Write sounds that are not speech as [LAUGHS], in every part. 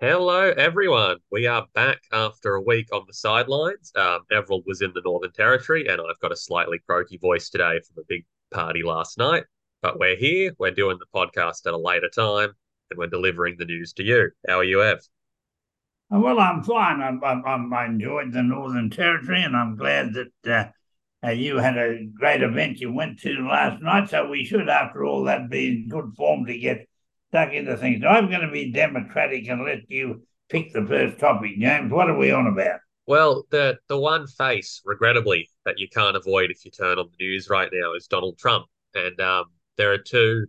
Hello, everyone. We are back after a week on the sidelines. Um, was in the Northern Territory, and I've got a slightly croaky voice today from a big party last night. But we're here. We're doing the podcast at a later time, and we're delivering the news to you. How are you, Ev? Uh, Well, I'm fine. I'm, I'm, I'm, I enjoyed the Northern Territory, and I'm glad that uh, uh, you had a great event you went to last night. So we should, after all that, be in good form to get stuck into things. So I'm going to be democratic and let you pick the first topic, James. What are we on about? Well, the the one face, regrettably, that you can't avoid if you turn on the news right now is Donald Trump. And um, there are two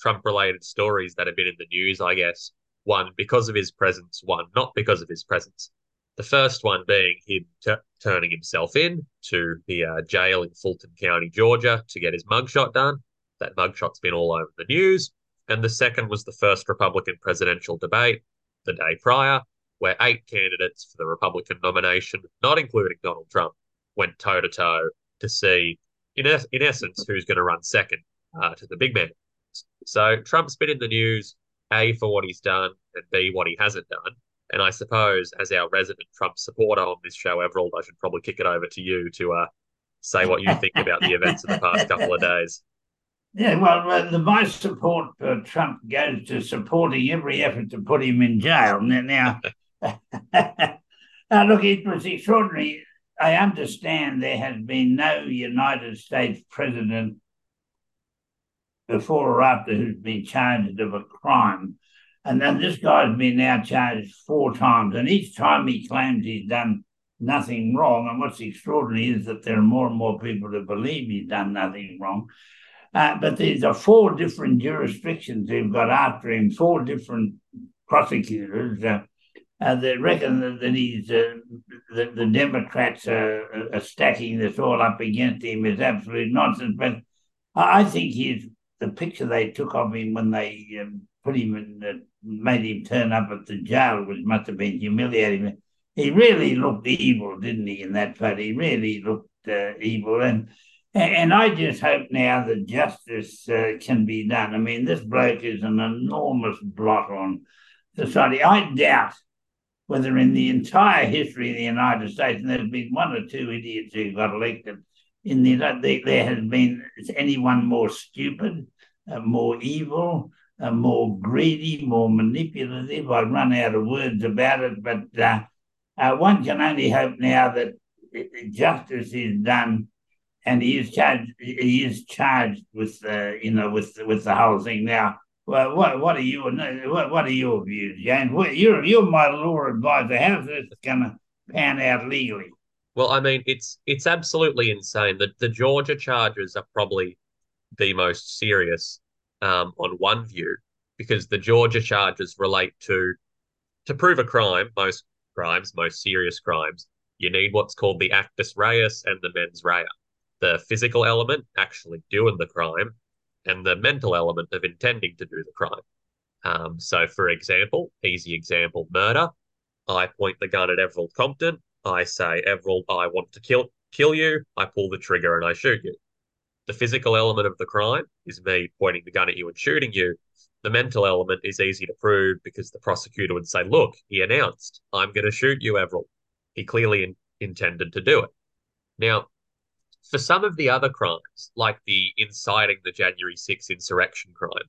Trump-related stories that have been in the news, I guess. One because of his presence, one not because of his presence. The first one being him t turning himself in to the uh, jail in Fulton County, Georgia, to get his mugshot done. That mugshot's been all over the news. And the second was the first Republican presidential debate the day prior, where eight candidates for the Republican nomination, not including Donald Trump, went toe to toe to see, in, es- in essence, who's going to run second uh, to the big man. So Trump's been in the news, A, for what he's done, and B, what he hasn't done. And I suppose, as our resident Trump supporter on this show, Everald, I should probably kick it over to you to uh, say what you think about the events of the past couple of days. Yeah, well, uh, the my support for Trump goes to supporting every effort to put him in jail. Now, now [LAUGHS] uh, look, it was extraordinary. I understand there has been no United States president before or after who's been charged of a crime. And then this guy's been now charged four times, and each time he claims he's done nothing wrong. And what's extraordinary is that there are more and more people who believe he's done nothing wrong. Uh, but these are four different jurisdictions who've got after him, four different prosecutors uh, uh, that reckon that, that he's uh, that the Democrats are, are stacking this all up against him is absolute nonsense. But I think he's the picture they took of him when they um, put him in, uh, made him turn up at the jail, which must have been humiliating. He really looked evil, didn't he? In that photo, he really looked uh, evil, and and I just hope now that justice uh, can be done. I mean, this bloke is an enormous blot on society. I doubt whether in the entire history of the United States, and there's been one or two idiots who got elected, in the there, there has been anyone more stupid, uh, more evil, uh, more greedy, more manipulative. I've run out of words about it, but uh, uh, one can only hope now that justice is done and he is charged. He is charged with, uh, you know, with with the whole thing. Now, well, what what are you what what are your views, James? What, you're you're my law advisor. How's this going to pan out legally? Well, I mean, it's it's absolutely insane. The the Georgia charges are probably the most serious um, on one view because the Georgia charges relate to to prove a crime, most crimes, most serious crimes, you need what's called the actus reus and the mens rea. The physical element, actually doing the crime, and the mental element of intending to do the crime. Um, so, for example, easy example, murder. I point the gun at Everald Compton. I say, Everald, I want to kill kill you. I pull the trigger and I shoot you. The physical element of the crime is me pointing the gun at you and shooting you. The mental element is easy to prove because the prosecutor would say, look, he announced, I'm going to shoot you, Everald. He clearly in- intended to do it. Now, for some of the other crimes, like the inciting the January 6th insurrection crime,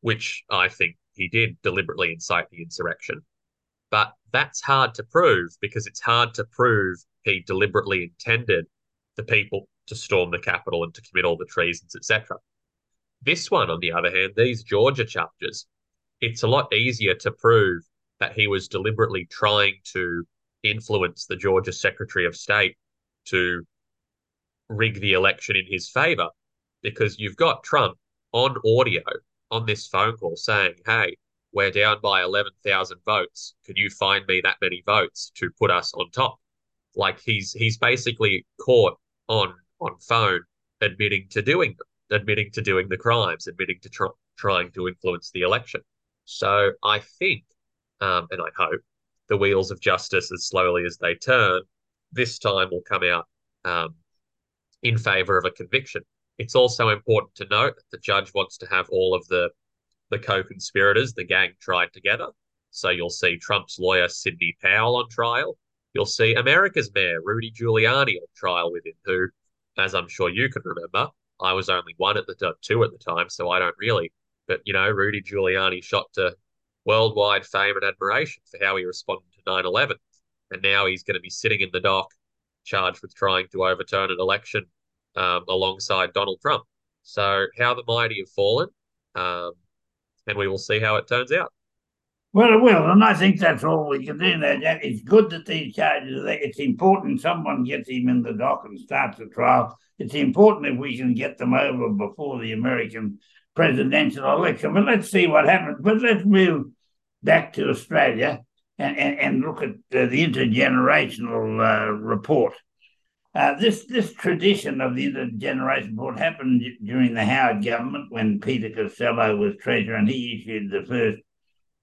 which I think he did deliberately incite the insurrection, but that's hard to prove because it's hard to prove he deliberately intended the people to storm the Capitol and to commit all the treasons, etc. This one, on the other hand, these Georgia charges, it's a lot easier to prove that he was deliberately trying to influence the Georgia Secretary of State to rig the election in his favor because you've got Trump on audio on this phone call saying, Hey, we're down by 11,000 votes. Can you find me that many votes to put us on top? Like he's he's basically caught on on phone admitting to doing them, admitting to doing the crimes, admitting to tr trying to influence the election. So I think, um, and I hope, the wheels of justice, as slowly as they turn, this time will come out um, in favor of a conviction. It's also important to note that the judge wants to have all of the the co-conspirators, the gang, tried together. So you'll see Trump's lawyer, Sidney Powell, on trial. You'll see America's mayor, Rudy Giuliani, on trial with him, who, as I'm sure you can remember, I was only one at the uh, two at the time, so I don't really. But you know, Rudy Giuliani shot to worldwide fame and admiration for how he responded to 9/11, and now he's going to be sitting in the dock, charged with trying to overturn an election um, alongside Donald Trump. So how the mighty have fallen, um, and we will see how it turns out. Well, it will, and I think that's all we can do now. It's good that these charges. It's important someone gets him in the dock and starts a trial. It's important if we can get them over before the American presidential election. But let's see what happens. But let's move back to Australia and, and, look at uh, the intergenerational uh, report. Uh, this this tradition of the intergenerational report happened during the Howard government when Peter Costello was treasurer, and he issued the first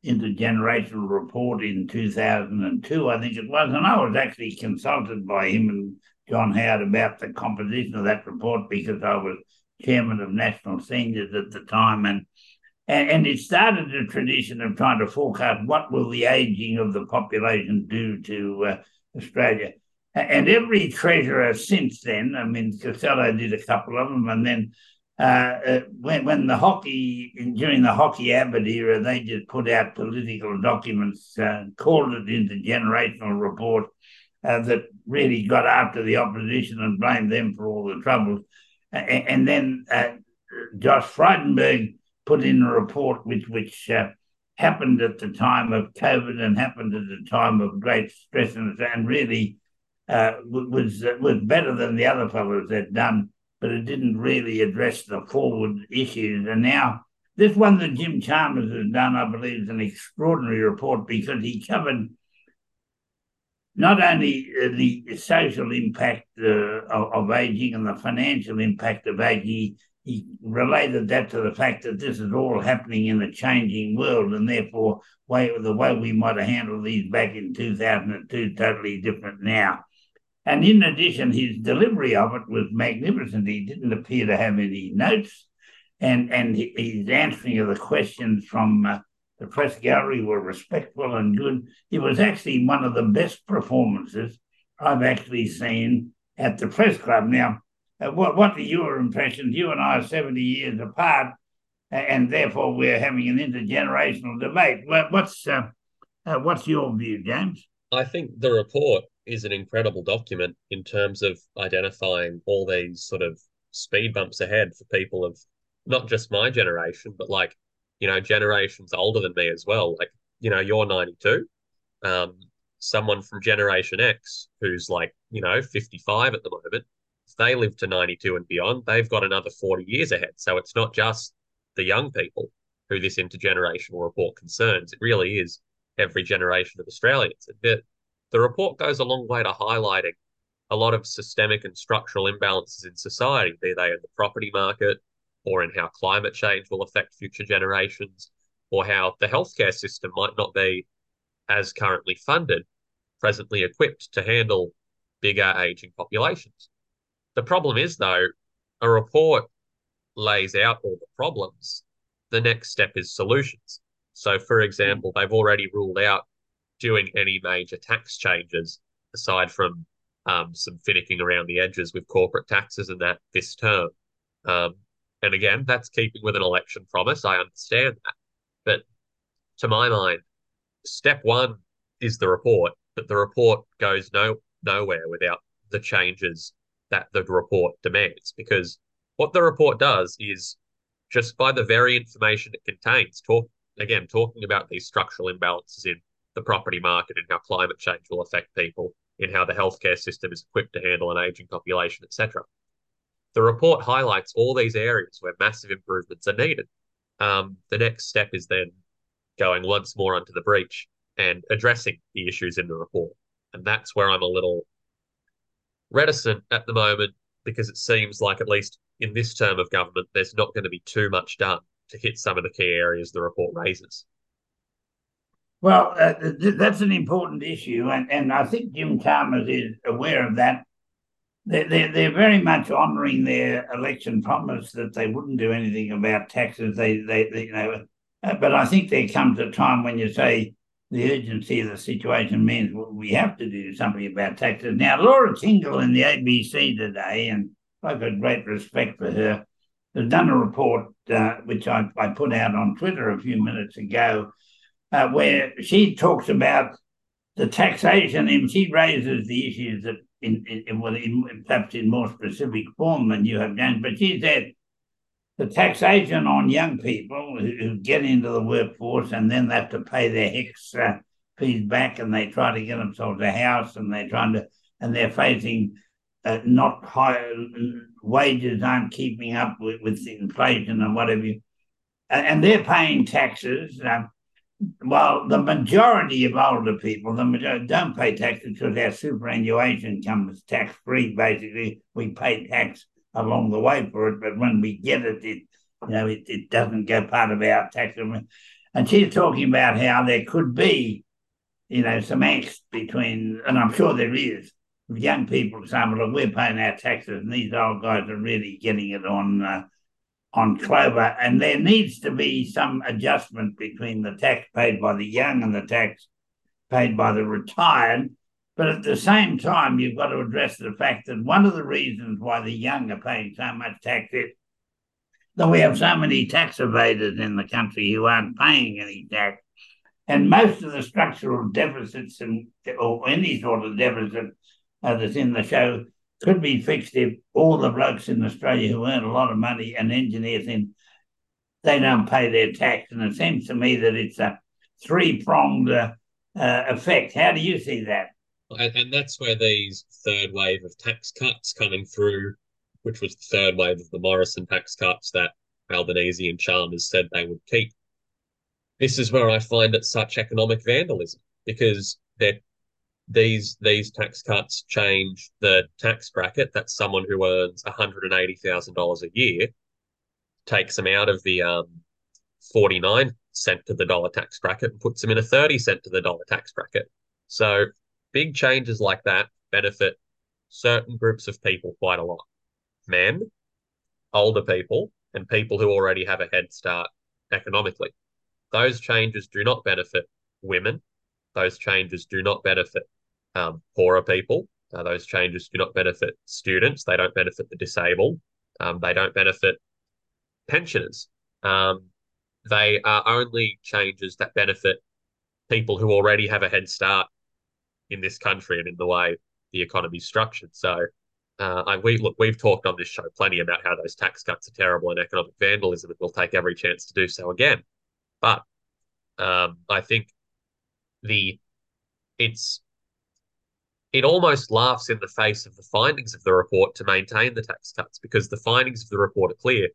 intergenerational report in 2002, I think it was. And I was actually consulted by him and John Howard about the composition of that report because I was chairman of National Seniors at the time. And, and, and it started a tradition of trying to forecast what will the aging of the population do to uh, Australia. And every treasurer since then, I mean, Costello did a couple of them, and then uh, uh, when, when the Hockey during the Hockey Abbott era, they just put out political documents, uh, called it intergenerational report, uh, that really got after the opposition and blamed them for all the troubles. And, and then uh, Josh Frydenberg put in a report which which uh, happened at the time of COVID and happened at the time of great stress and, and really was was better than the other fellows had done but it didn't really address the forward issues. And now, this one that Jim Chalmers has done, I believe, is an extraordinary report because he covered not only uh, the social impact uh, of, of, aging and the financial impact of aging, he, related that to the fact that this is all happening in a changing world, and therefore, way, the way we might have handled these back in 2002 totally different now. And in addition, his delivery of it was magnificent. He didn't appear to have any notes, and and his answering of the questions from uh, the press gallery were respectful and good. It was actually one of the best performances I've actually seen at the press club. Now, uh, what what are your impressions? You and I are seventy years apart, and therefore we're having an intergenerational debate. What's uh, uh, what's your view, James? I think the report is an incredible document in terms of identifying all these sort of speed bumps ahead for people of not just my generation, but like, you know, generations older than me as well. Like, you know, you're 92. Um, someone from Generation X who's like, you know, 55 at the moment, they live to 92 and beyond, they've got another 40 years ahead. So it's not just the young people who this intergenerational report concerns. It really is every generation of Australians. And the report goes a long way to highlighting a lot of systemic and structural imbalances in society, be they in the property market or in how climate change will affect future generations, or how the healthcare system might not be as currently funded, presently equipped to handle bigger aging populations. The problem is, though, a report lays out all the problems. The next step is solutions. So, for example, they've already ruled out doing any major tax changes aside from um, some finicking around the edges with corporate taxes and that this term. Um, and again, that's keeping with an election promise. I understand that. But to my mind, step one is the report, but the report goes no nowhere without the changes that the report demands. Because what the report does is just by the very information it contains, talk again, talking about these structural imbalances in the property market and how climate change will affect people, in how the healthcare system is equipped to handle an aging population, etc. The report highlights all these areas where massive improvements are needed. Um, the next step is then going once more onto the breach and addressing the issues in the report. And that's where I'm a little reticent at the moment because it seems like, at least in this term of government, there's not going to be too much done to hit some of the key areas the report raises. Well, uh, th- that's an important issue, and, and I think Jim Chalmers is aware of that. They're, they're, they're very much honouring their election promise that they wouldn't do anything about taxes. They, they, they you know, uh, but I think there comes a time when you say the urgency of the situation means we have to do something about taxes. Now, Laura Tingle in the ABC today, and I've got great respect for her, has done a report uh, which I, I, put out on Twitter a few minutes ago, uh, where she talks about the taxation and she raises the issues that in, in, in, perhaps in more specific form than you have done. But she said the taxation on young people who, get into the workforce and then they have to pay their uh, fees back and they try to get themselves a house and they're trying to, and they're facing uh, not high wages aren't keeping up with, with inflation and whatever. And they're paying taxes. Um, well, the majority of older people, the majority don't pay taxes because our superannuation comes tax free. Basically, we pay tax along the way for it, but when we get it, it you know it, it doesn't go part of our tax. And she's talking about how there could be, you know, some angst between, and I'm sure there is, young people saying, "Look, we're paying our taxes, and these old guys are really getting it on." Uh, on Clover, and there needs to be some adjustment between the tax paid by the young and the tax paid by the retired. But at the same time, you've got to address the fact that one of the reasons why the young are paying so much tax is that we have so many tax evaders in the country who aren't paying any tax. And most of the structural deficits and or any sort of deficit uh, that's in the show could be fixed if all the blokes in Australia who earn a lot of money and engineers in they don't pay their tax. And it seems to me that it's a three pronged uh, uh, effect. How do you see that? And, and, that's where these third wave of tax cuts coming through, which was the third wave of the Morrison tax cuts that Albanese and Chalmers said they would keep. This is where I find it such economic vandalism because they're these these tax cuts change the tax bracket that someone who earns $180,000 a year takes them out of the um, 49 cent to the dollar tax bracket and puts them in a 30 cent to the dollar tax bracket. So big changes like that benefit certain groups of people quite a lot. Men, older people, and people who already have a head start economically. Those changes do not benefit women. Those changes do not benefit um, poorer people. Uh, those changes do not benefit students. They don't benefit the disabled. Um, they don't benefit pensioners. Um, they are only changes that benefit people who already have a head start in this country and in the way the economy is structured. So, uh, I, we look, we've talked on this show plenty about how those tax cuts are terrible and economic vandalism, and we'll take every chance to do so again. But um, I think the it's it almost laughs in the face of the findings of the report to maintain the tax cuts because the findings of the report are clear.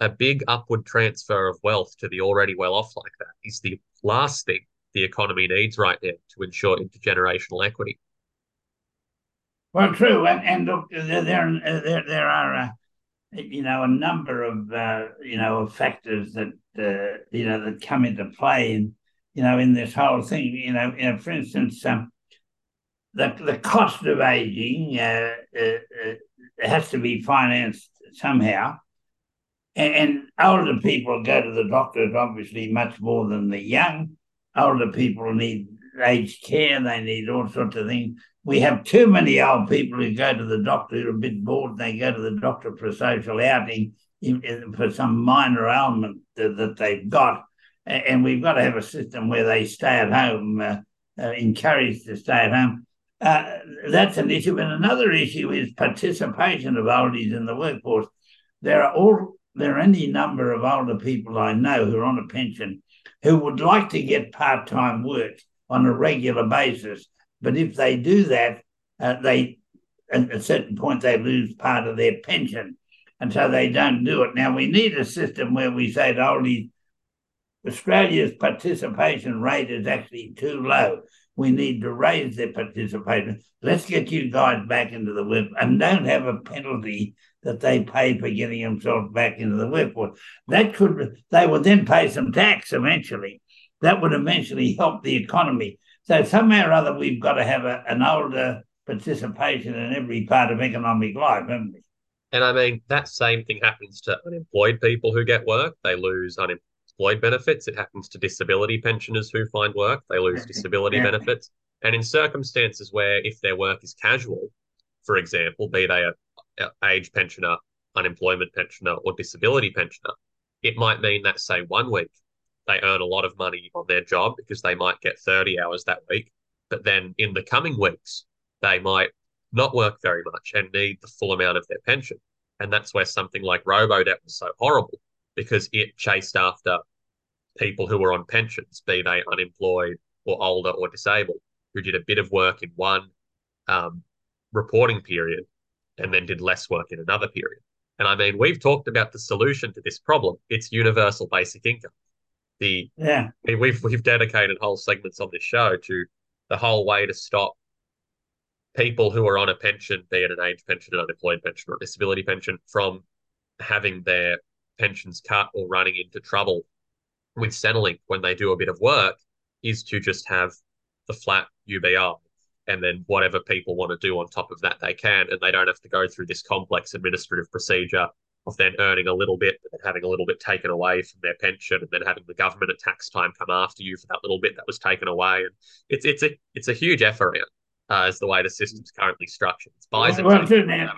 A big upward transfer of wealth to the already well off like that is the last thing the economy needs right now to ensure intergenerational equity. Well, true, and, and look, there there there are uh, you know a number of uh, you know factors that uh, you know that come into play in you know in this whole thing. You know, you know for instance, um, the, the cost of aging uh, uh, uh, has to be financed somehow. And, and, older people go to the doctors obviously much more than the young. Older people need aged care, they need all sorts of things. We have too many old people who go to the doctor who are a bit bored, and they go to the doctor for a social outing for some minor ailment that, they've got. And we've got to have a system where they stay at home, uh, uh, encouraged to stay at home uh, that's an issue. And another issue is participation of oldies in the workforce. There are all there are any number of older people I know who are on a pension who would like to get part time work on a regular basis, but if they do that, uh, they at a certain point they lose part of their pension, and so they don't do it. Now we need a system where we say to oldies, Australia's participation rate is actually too low. We need to raise their participation. Let's get you guys back into the work and don't have a penalty that they pay for getting themselves back into the workforce. That could they would then pay some tax eventually. That would eventually help the economy. So somehow or other we've got to have a, an older participation in every part of economic life, haven't we? And I mean that same thing happens to unemployed people who get work. They lose unemployed benefits. It happens to disability pensioners who find work. They lose disability benefits. And in circumstances where if their work is casual, for example, be they a age pensioner, unemployment pensioner, or disability pensioner, it might mean that say one week they earn a lot of money on their job because they might get 30 hours that week. But then in the coming weeks, they might not work very much and need the full amount of their pension. And that's where something like Robodebt was so horrible because it chased after people who were on pensions, be they unemployed or older or disabled, who did a bit of work in one um, reporting period and then did less work in another period. And I mean, we've talked about the solution to this problem. It's universal basic income. The yeah, we've we've dedicated whole segments on this show to the whole way to stop people who are on a pension, be it an age pension, an unemployed pension, or a disability pension, from having their pensions cut or running into trouble with Centrelink when they do a bit of work, is to just have the flat UBI and then whatever people want to do on top of that they can and they don't have to go through this complex administrative procedure of then earning a little bit and having a little bit taken away from their pension and then having the government at tax time come after you for that little bit that was taken away. And it's it's a it's a huge effort uh, as the way the system's currently structured. It's buys well, well too, now,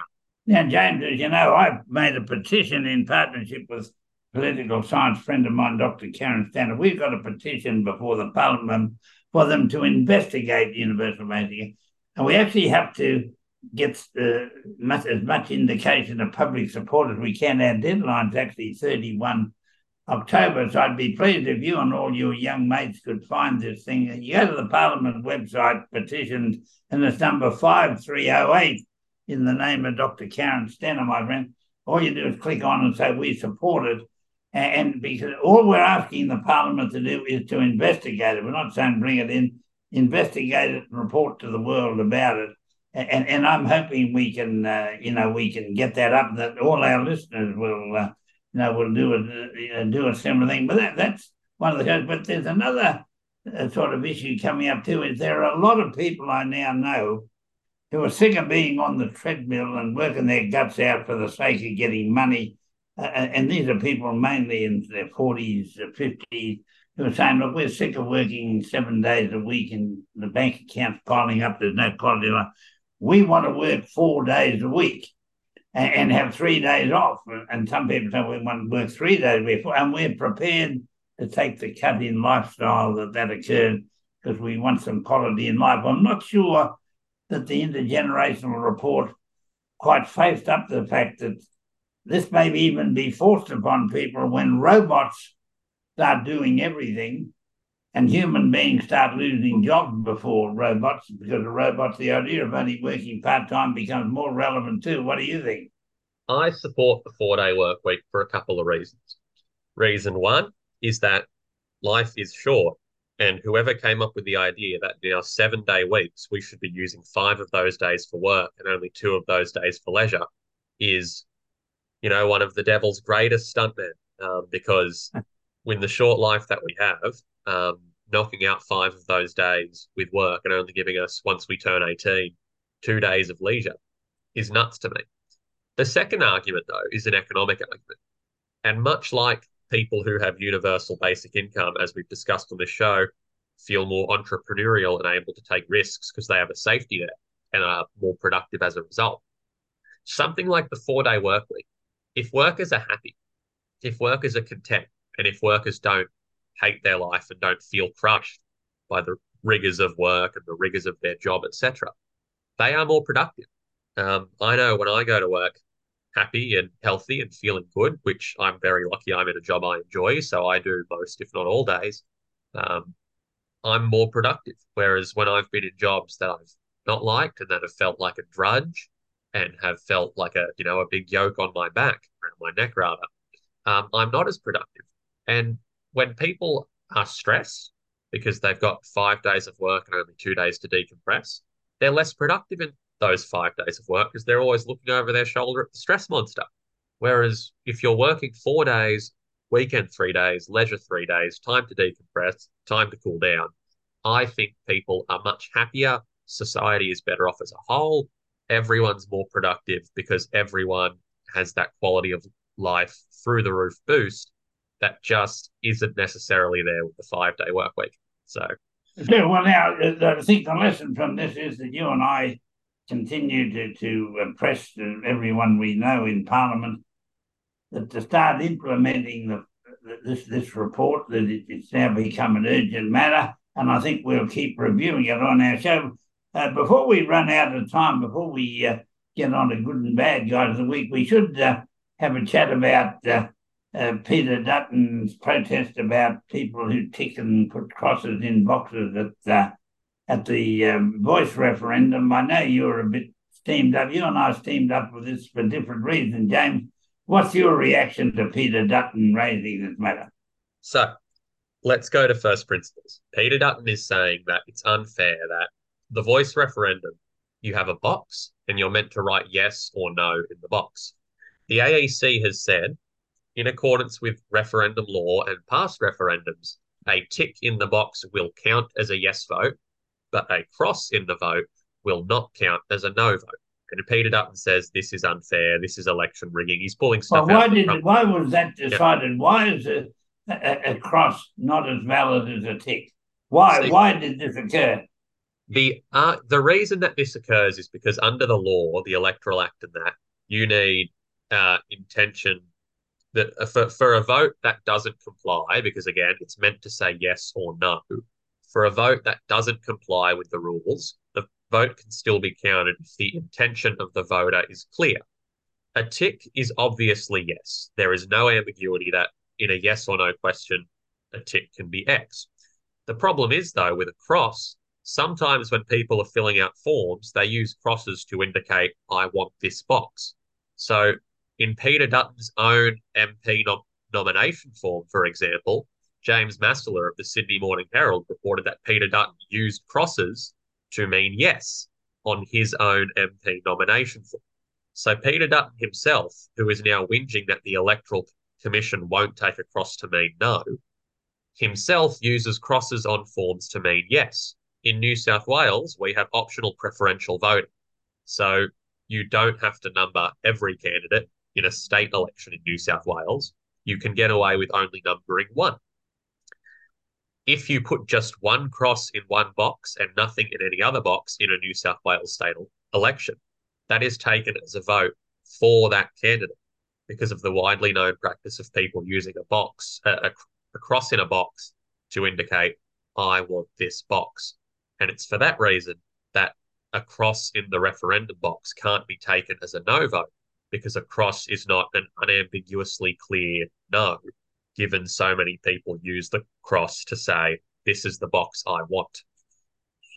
now James as you know I've made a petition in partnership with political science friend of mine Dr Karen Stanner we've got a petition before the parliament for them to investigate the universal basic and we actually have to get uh, much, as much indication of public support as we can. Our deadline's actually 31 October, so I'd be pleased if you and all your young mates could find this thing. You go to the Parliament website, petitions, and it's number 5308 in the name of Dr. Karen Stanner, my friend. All you do is click on and say, We support it. And because all we're asking the Parliament to do is to investigate it. We're not saying bring it in, investigate it and report to the world about it. And and I'm hoping we can, uh, you know, we can get that up. That all our listeners will, uh, you know, will do a uh, do a similar thing. But that, that's one of the things. But there's another uh, sort of issue coming up too. Is there are a lot of people I now know who are sick of being on the treadmill and working their guts out for the sake of getting money and these are people mainly in their 40s, 50s, who are saying, look, we're sick of working seven days a week and the bank account's piling up, there's no quality life. We want to work four days a week and, and have three days off. And some people say we want to work three days a week, and we're prepared to take the cut in lifestyle that that occurred because we want some quality in life. I'm not sure that the intergenerational report quite faced up to the fact that this may even be forced upon people when robots start doing everything and human beings start losing jobs before robots because of robots. The idea of only working part time becomes more relevant too. What do you think? I support the four day work week for a couple of reasons. Reason one is that life is short, and whoever came up with the idea that in our seven day weeks we should be using five of those days for work and only two of those days for leisure is you know, one of the devil's greatest stuntmen um, because [LAUGHS] with the short life that we have, um, knocking out five of those days with work and only giving us, once we turn 18, two days of leisure is nuts to me. The second argument, though, is an economic argument. And much like people who have universal basic income, as we've discussed on this show, feel more entrepreneurial and able to take risks because they have a safety net and are more productive as a result. Something like the four day work week if workers are happy, if workers are content, and if workers don't hate their life and don't feel crushed by the rigors of work and the rigors of their job, etc., they are more productive. Um, I know when I go to work happy and healthy and feeling good, which I'm very lucky I'm in a job I enjoy, so I do most, if not all days, um, I'm more productive. Whereas when I've been in jobs that I've not liked and that have felt like a drudge, and have felt like a you know a big yoke on my back around my neck rather um, i'm not as productive. And when people are stressed because they've got five days of work and only two days to decompress they're less productive in those five days of work because they're always looking over their shoulder at the stress monster. Whereas if you're working four days weekend three days leisure three days time to decompress time to cool down i think people are much happier society is better off as a whole everyone's more productive because everyone has that quality of life through the roof boost that just isn't necessarily there with the five day work week. So, so well, now uh, I think the lesson from this is that you and I continue to to press everyone we know in Parliament that to start implementing the this this report that it, it's now become an urgent matter, and I think we'll keep reviewing it on our show. Uh, before we run out of time, before we uh, get on to good and bad guys of the week, we should uh, have a chat about uh, uh, Peter Dutton's protest about people who tick and put crosses in boxes at uh, at the um, voice referendum. I know you're a bit steamed up. You and I steamed up with this for different reasons, James. What's your reaction to Peter Dutton raising this matter? So let's go to first principles. Peter Dutton is saying that it's unfair that the voice referendum, you have a box and you're meant to write yes or no in the box. The AEC has said, in accordance with referendum law and past referendums, a tick in the box will count as a yes vote, but a cross in the vote will not count as a no vote. And it Peter Dutton says this is unfair. This is election rigging. He's pulling stuff. Well, why did why was that decided? Yeah. Why is a, a, a, cross not as valid as a tick? Why See, why did this occur? The uh, the reason that this occurs is because under the law, the Electoral Act, and that you need uh, intention that uh, for for a vote that doesn't comply, because again, it's meant to say yes or no. For a vote that doesn't comply with the rules, the vote can still be counted if the intention of the voter is clear. A tick is obviously yes. There is no ambiguity that in a yes or no question, a tick can be X. The problem is, though, with a cross, sometimes when people are filling out forms, they use crosses to indicate, I want this box. So in Peter Dutton's own MP nom- nomination form, for example, James Massola of the Sydney Morning Herald reported that Peter Dutton used crosses to mean yes on his own MP nomination form. So Peter Dutton himself, who is now whinging that the Electoral Commission won't take a cross to mean no, himself uses crosses on forms to mean yes. In New South Wales, we have optional preferential voting. So you don't have to number every candidate in a state election in New South Wales. You can get away with only numbering one if you put just one cross in one box and nothing in any other box in a New South Wales state election, that is taken as a vote for that candidate because of the widely known practice of people using a box, a, a cross in a box to indicate, I want this box. And it's for that reason that a cross in the referendum box can't be taken as a no vote because a cross is not an unambiguously clear no given so many people use the cross to say, this is the box I want.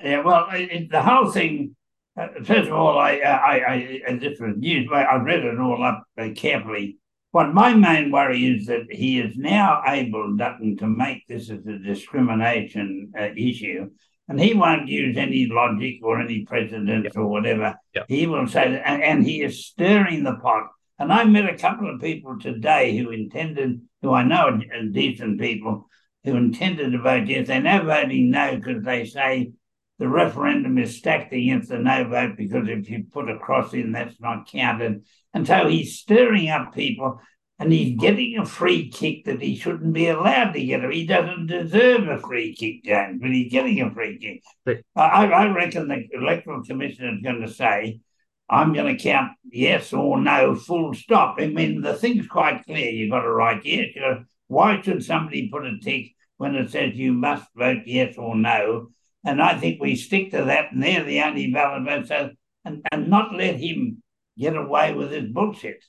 Yeah, well, it, the whole thing, uh, first of all, I, uh, I, I, was news, I read it all up uh, carefully. What my main worry is that he is now able, Dutton, to make this as a discrimination uh, issue, and he won't use any logic or any precedents yep. or whatever. Yep. He will say that, and, and he is stirring the pot and I met a couple of people today who intended, who I know are decent people, who intended to vote yes. They're now voting no because they say the referendum is stacked against the no vote because if you put a cross in, that's not counted. And so he's stirring up people and he's getting a free kick that he shouldn't be allowed to get. He doesn't deserve a free kick, James, but he's getting a free kick. But, I, I reckon the Electoral Commission is going to say I'm going to count yes or no, full stop. I mean, the thing's quite clear. You've got to write yes. Why should somebody put a tick when it says you must vote yes or no? And I think we stick to that, and they're the only valid votes, and, and not let him get away with his bullshit.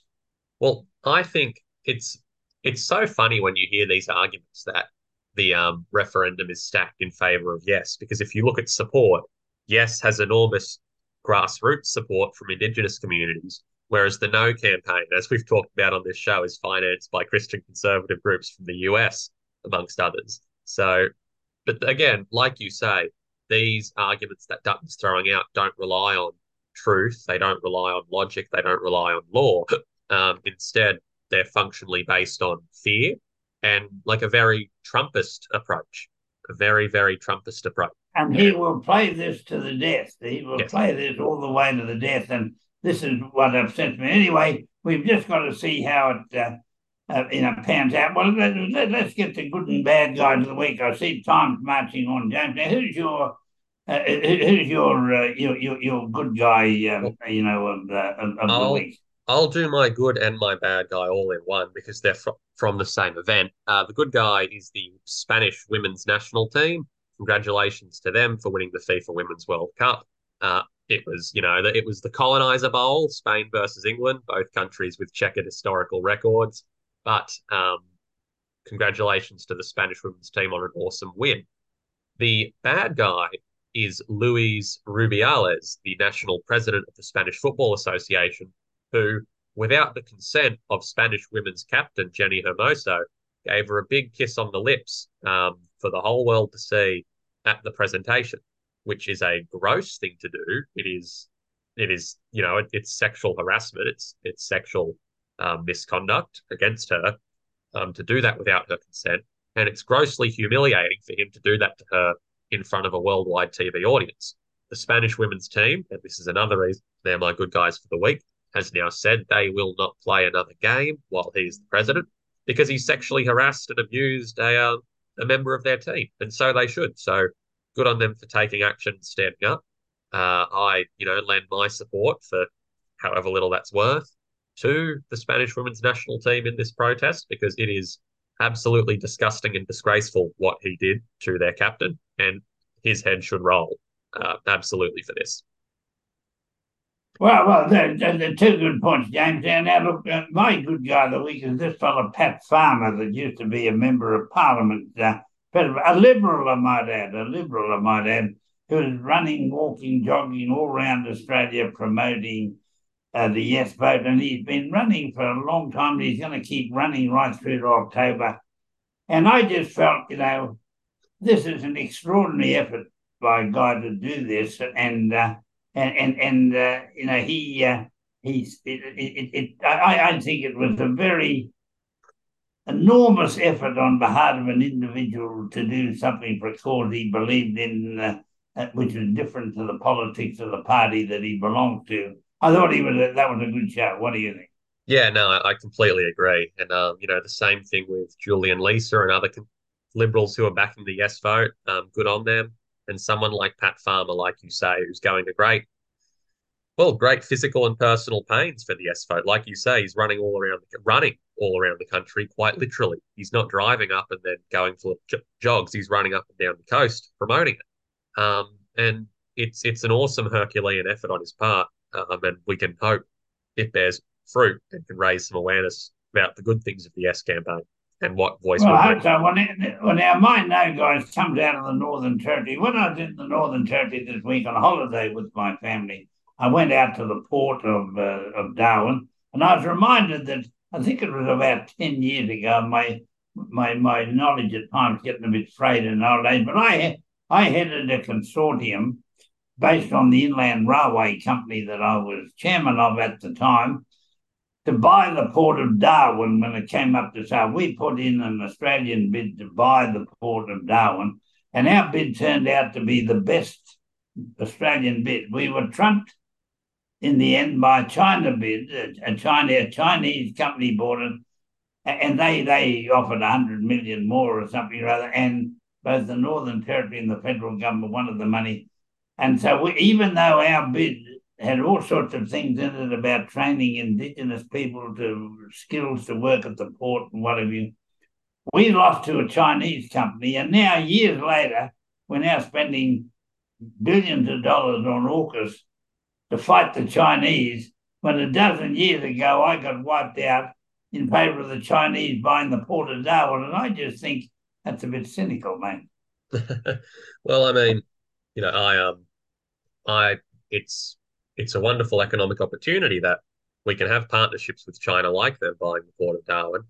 Well, I think it's it's so funny when you hear these arguments that the um, referendum is stacked in favour of yes, because if you look at support, yes has enormous grassroots support from Indigenous communities, whereas the No campaign, as we've talked about on this show, is financed by Christian conservative groups from the US, amongst others. So, but again, like you say, these arguments that Dutton's throwing out don't rely on truth, they don't rely on logic, they don't rely on law. Um, instead, they're functionally based on fear and like a very Trumpist approach, a very, very Trumpist approach and he will play this to the death. He will yes. play this all the way to the death, and this is what upsets me. Anyway, we've just got to see how it uh, uh, you know, pans out. Well, let, us let, get the good and bad guys of the week. I see time's marching on, James. Now, who's your uh, who's your, uh, your, your your good guy? Um, you know, of, uh, of, of the week. I'll do my good and my bad guy all in one because they're fr- from the same event. Uh, the good guy is the Spanish women's national team. Congratulations to them for winning the FIFA Women's World Cup. Uh, it was, you know, it was the colonizer bowl, Spain versus England, both countries with checkered historical records. But um, congratulations to the Spanish women's team on an awesome win. The bad guy is Luis Rubiales, the national president of the Spanish Football Association, who, without the consent of Spanish women's captain Jenni Hermoso, gave her a big kiss on the lips um, for the whole world to see at the presentation, which is a gross thing to do. It is, it is, you know, it, it's sexual harassment. It's it's sexual um, misconduct against her um, to do that without her consent, and it's grossly humiliating for him to do that to her in front of a worldwide TV audience. The Spanish women's team, and this is another reason they're my good guys for the week, has now said they will not play another game while he's the president because he sexually harassed and abused a uh, a member of their team, and so they should. So good on them for taking action, standing up. Uh, I, you know, lend my support for however little that's worth to the Spanish women's national team in this protest because it is absolutely disgusting and disgraceful what he did to their captain, and his head should roll uh, absolutely for this. Well, well, they're, they're two good points, James. And now, look, uh, my good guy of the week is this fellow Pat Farmer that used to be a member of Parliament, uh, a liberal, I might add, a liberal, I might add, who is running, walking, jogging all around Australia promoting uh, the yes vote. And he's been running for a long time. he's going to keep running right through to October. And I just felt, you know, this is an extraordinary effort by a guy to do this. And, uh, and and and uh, you know he uh, he's it, it, it, I, I think it was a very enormous effort on behalf of an individual to do something for a cause he believed in, uh, which was different to the politics of the party that he belonged to. I thought he was a, that was a good shout. What do you think? Yeah, no, I completely agree. And um, you know, the same thing with Julian Leeser and other liberals who are backing the yes vote. Um, good on them and someone like Pat Farmer, like you say, who's going to great, well, great physical and personal pains for the vote. Like you say, he's running all around, the, running all around the country, quite literally. He's not driving up and then going for jogs. He's running up and down the coast promoting it. Um, and it's it's an awesome Herculean effort on his part, um, and we can hope it bears fruit and can raise some awareness about the good things of the S campaign and what voice well, I hope so. Well, well, now my no guys comes out of the Northern Territory. When I was in the Northern Territory this week on holiday with my family, I went out to the port of uh, of Darwin, and I was reminded that I think it was about ten years ago. My my my knowledge at times getting a bit frayed in old age, but I I headed a consortium based on the Inland Railway Company that I was chairman of at the time to buy the port of Darwin when it came up to sale. We put in an Australian bid to buy the port of Darwin, and our bid turned out to be the best Australian bid. We were trumped in the end by a China bid. Uh, a, China, a Chinese company bought it, and they they offered hundred million more or something or other. And both the Northern Territory and the federal government wanted the money. And so, we, even though our bid had all sorts of things in it about training indigenous people to skills to work at the port and what have you. We lost to a Chinese company, and now years later, we're now spending billions of dollars on AUKUS to fight the Chinese. When a dozen years ago, I got wiped out in favour of the Chinese buying the port of Darwin, and I just think that's a bit cynical, mate. [LAUGHS] well, I mean, you know, I um, I it's it's a wonderful economic opportunity that we can have partnerships with China like they're buying the port of Darwin.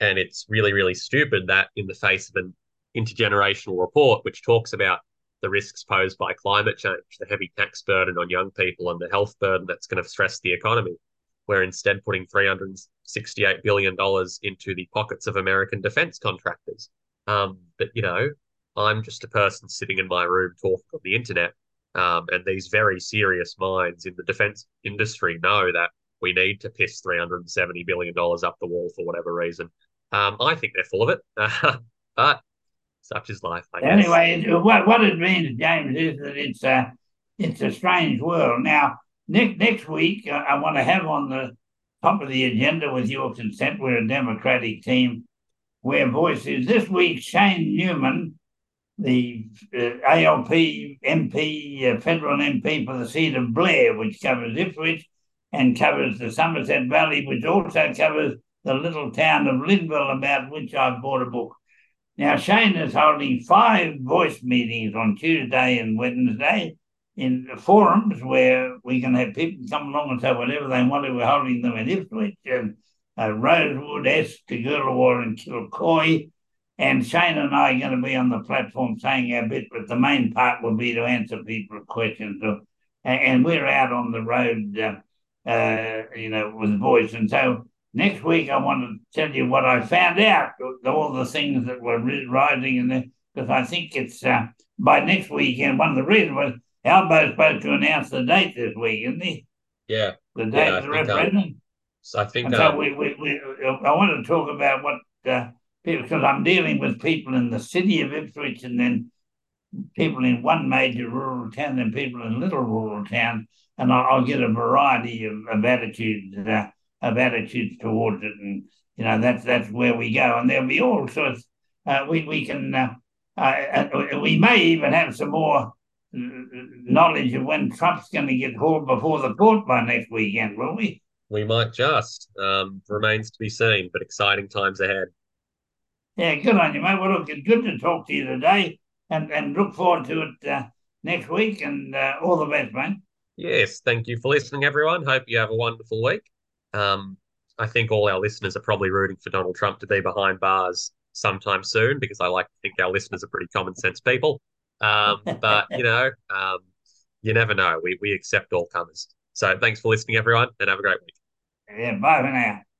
And it's really, really stupid that in the face of an intergenerational report, which talks about the risks posed by climate change, the heavy tax burden on young people, and the health burden that's going to stress the economy, we're instead putting $368 billion into the pockets of American defense contractors. Um, but, you know, I'm just a person sitting in my room talking on the internet um, and these very serious minds in the defense industry know that we need to piss $370 billion up the wall for whatever reason. Um, I think they're full of it, [LAUGHS] but such is life. I anyway, what, what it means, James, is that it's a, it's a strange world. Now, next, next week, uh, I want to have on the top of the agenda, with your consent, we're a Democratic team, where voice is this week Shane Newman the uh, ALP MP, uh, federal MP for the seat of Blair, which covers Ipswich and covers the Somerset Valley, which also covers the little town of Linville, about which I've bought a book. Now, Shane is holding five voice meetings on Tuesday and Wednesday in forums where we can have people come along and say whatever they want. We're holding them in Ipswich and uh, Rosewood, S, Toogoolawah, and Kilcoy and Shane and I are going to be on the platform saying our bit, but the main part will be to answer people's questions. So, and we're out on the road, uh, uh, you know, with boys. And so next week, I want to tell you what I found out, all the things that were rising in there, because I think it's uh, by next weekend. One of the reasons was Albo's supposed to announce the date this week, isn't he? Yeah. The date yeah, of the referendum. So I think. And so we, we, we, I want to talk about what uh, because I'm dealing with people in the city of Ipswich and then people in one major rural town and people in little rural town, and I'll, I'll get a variety of, of attitudes uh, of attitudes towards it, and you know that's that's where we go, and there'll be all sorts. Uh, we we can uh, uh, uh we may even have some more knowledge of when Trump's going to get hauled before the court by next weekend, will we? We might just. Um, remains to be seen, but exciting times ahead. Yeah, good on you, mate. Well, look, it's good to talk to you today and, and look forward to it uh, next week and uh, all the best, mate. Yes, thank you for listening, everyone. Hope you have a wonderful week. Um, I think all our listeners are probably rooting for Donald Trump to be behind bars sometime soon because I like to think our listeners are pretty common sense people. Um, [LAUGHS] but, you know, um, you never know. We, we accept all comers. So thanks for listening, everyone, and have a great week. Yeah, bye for now.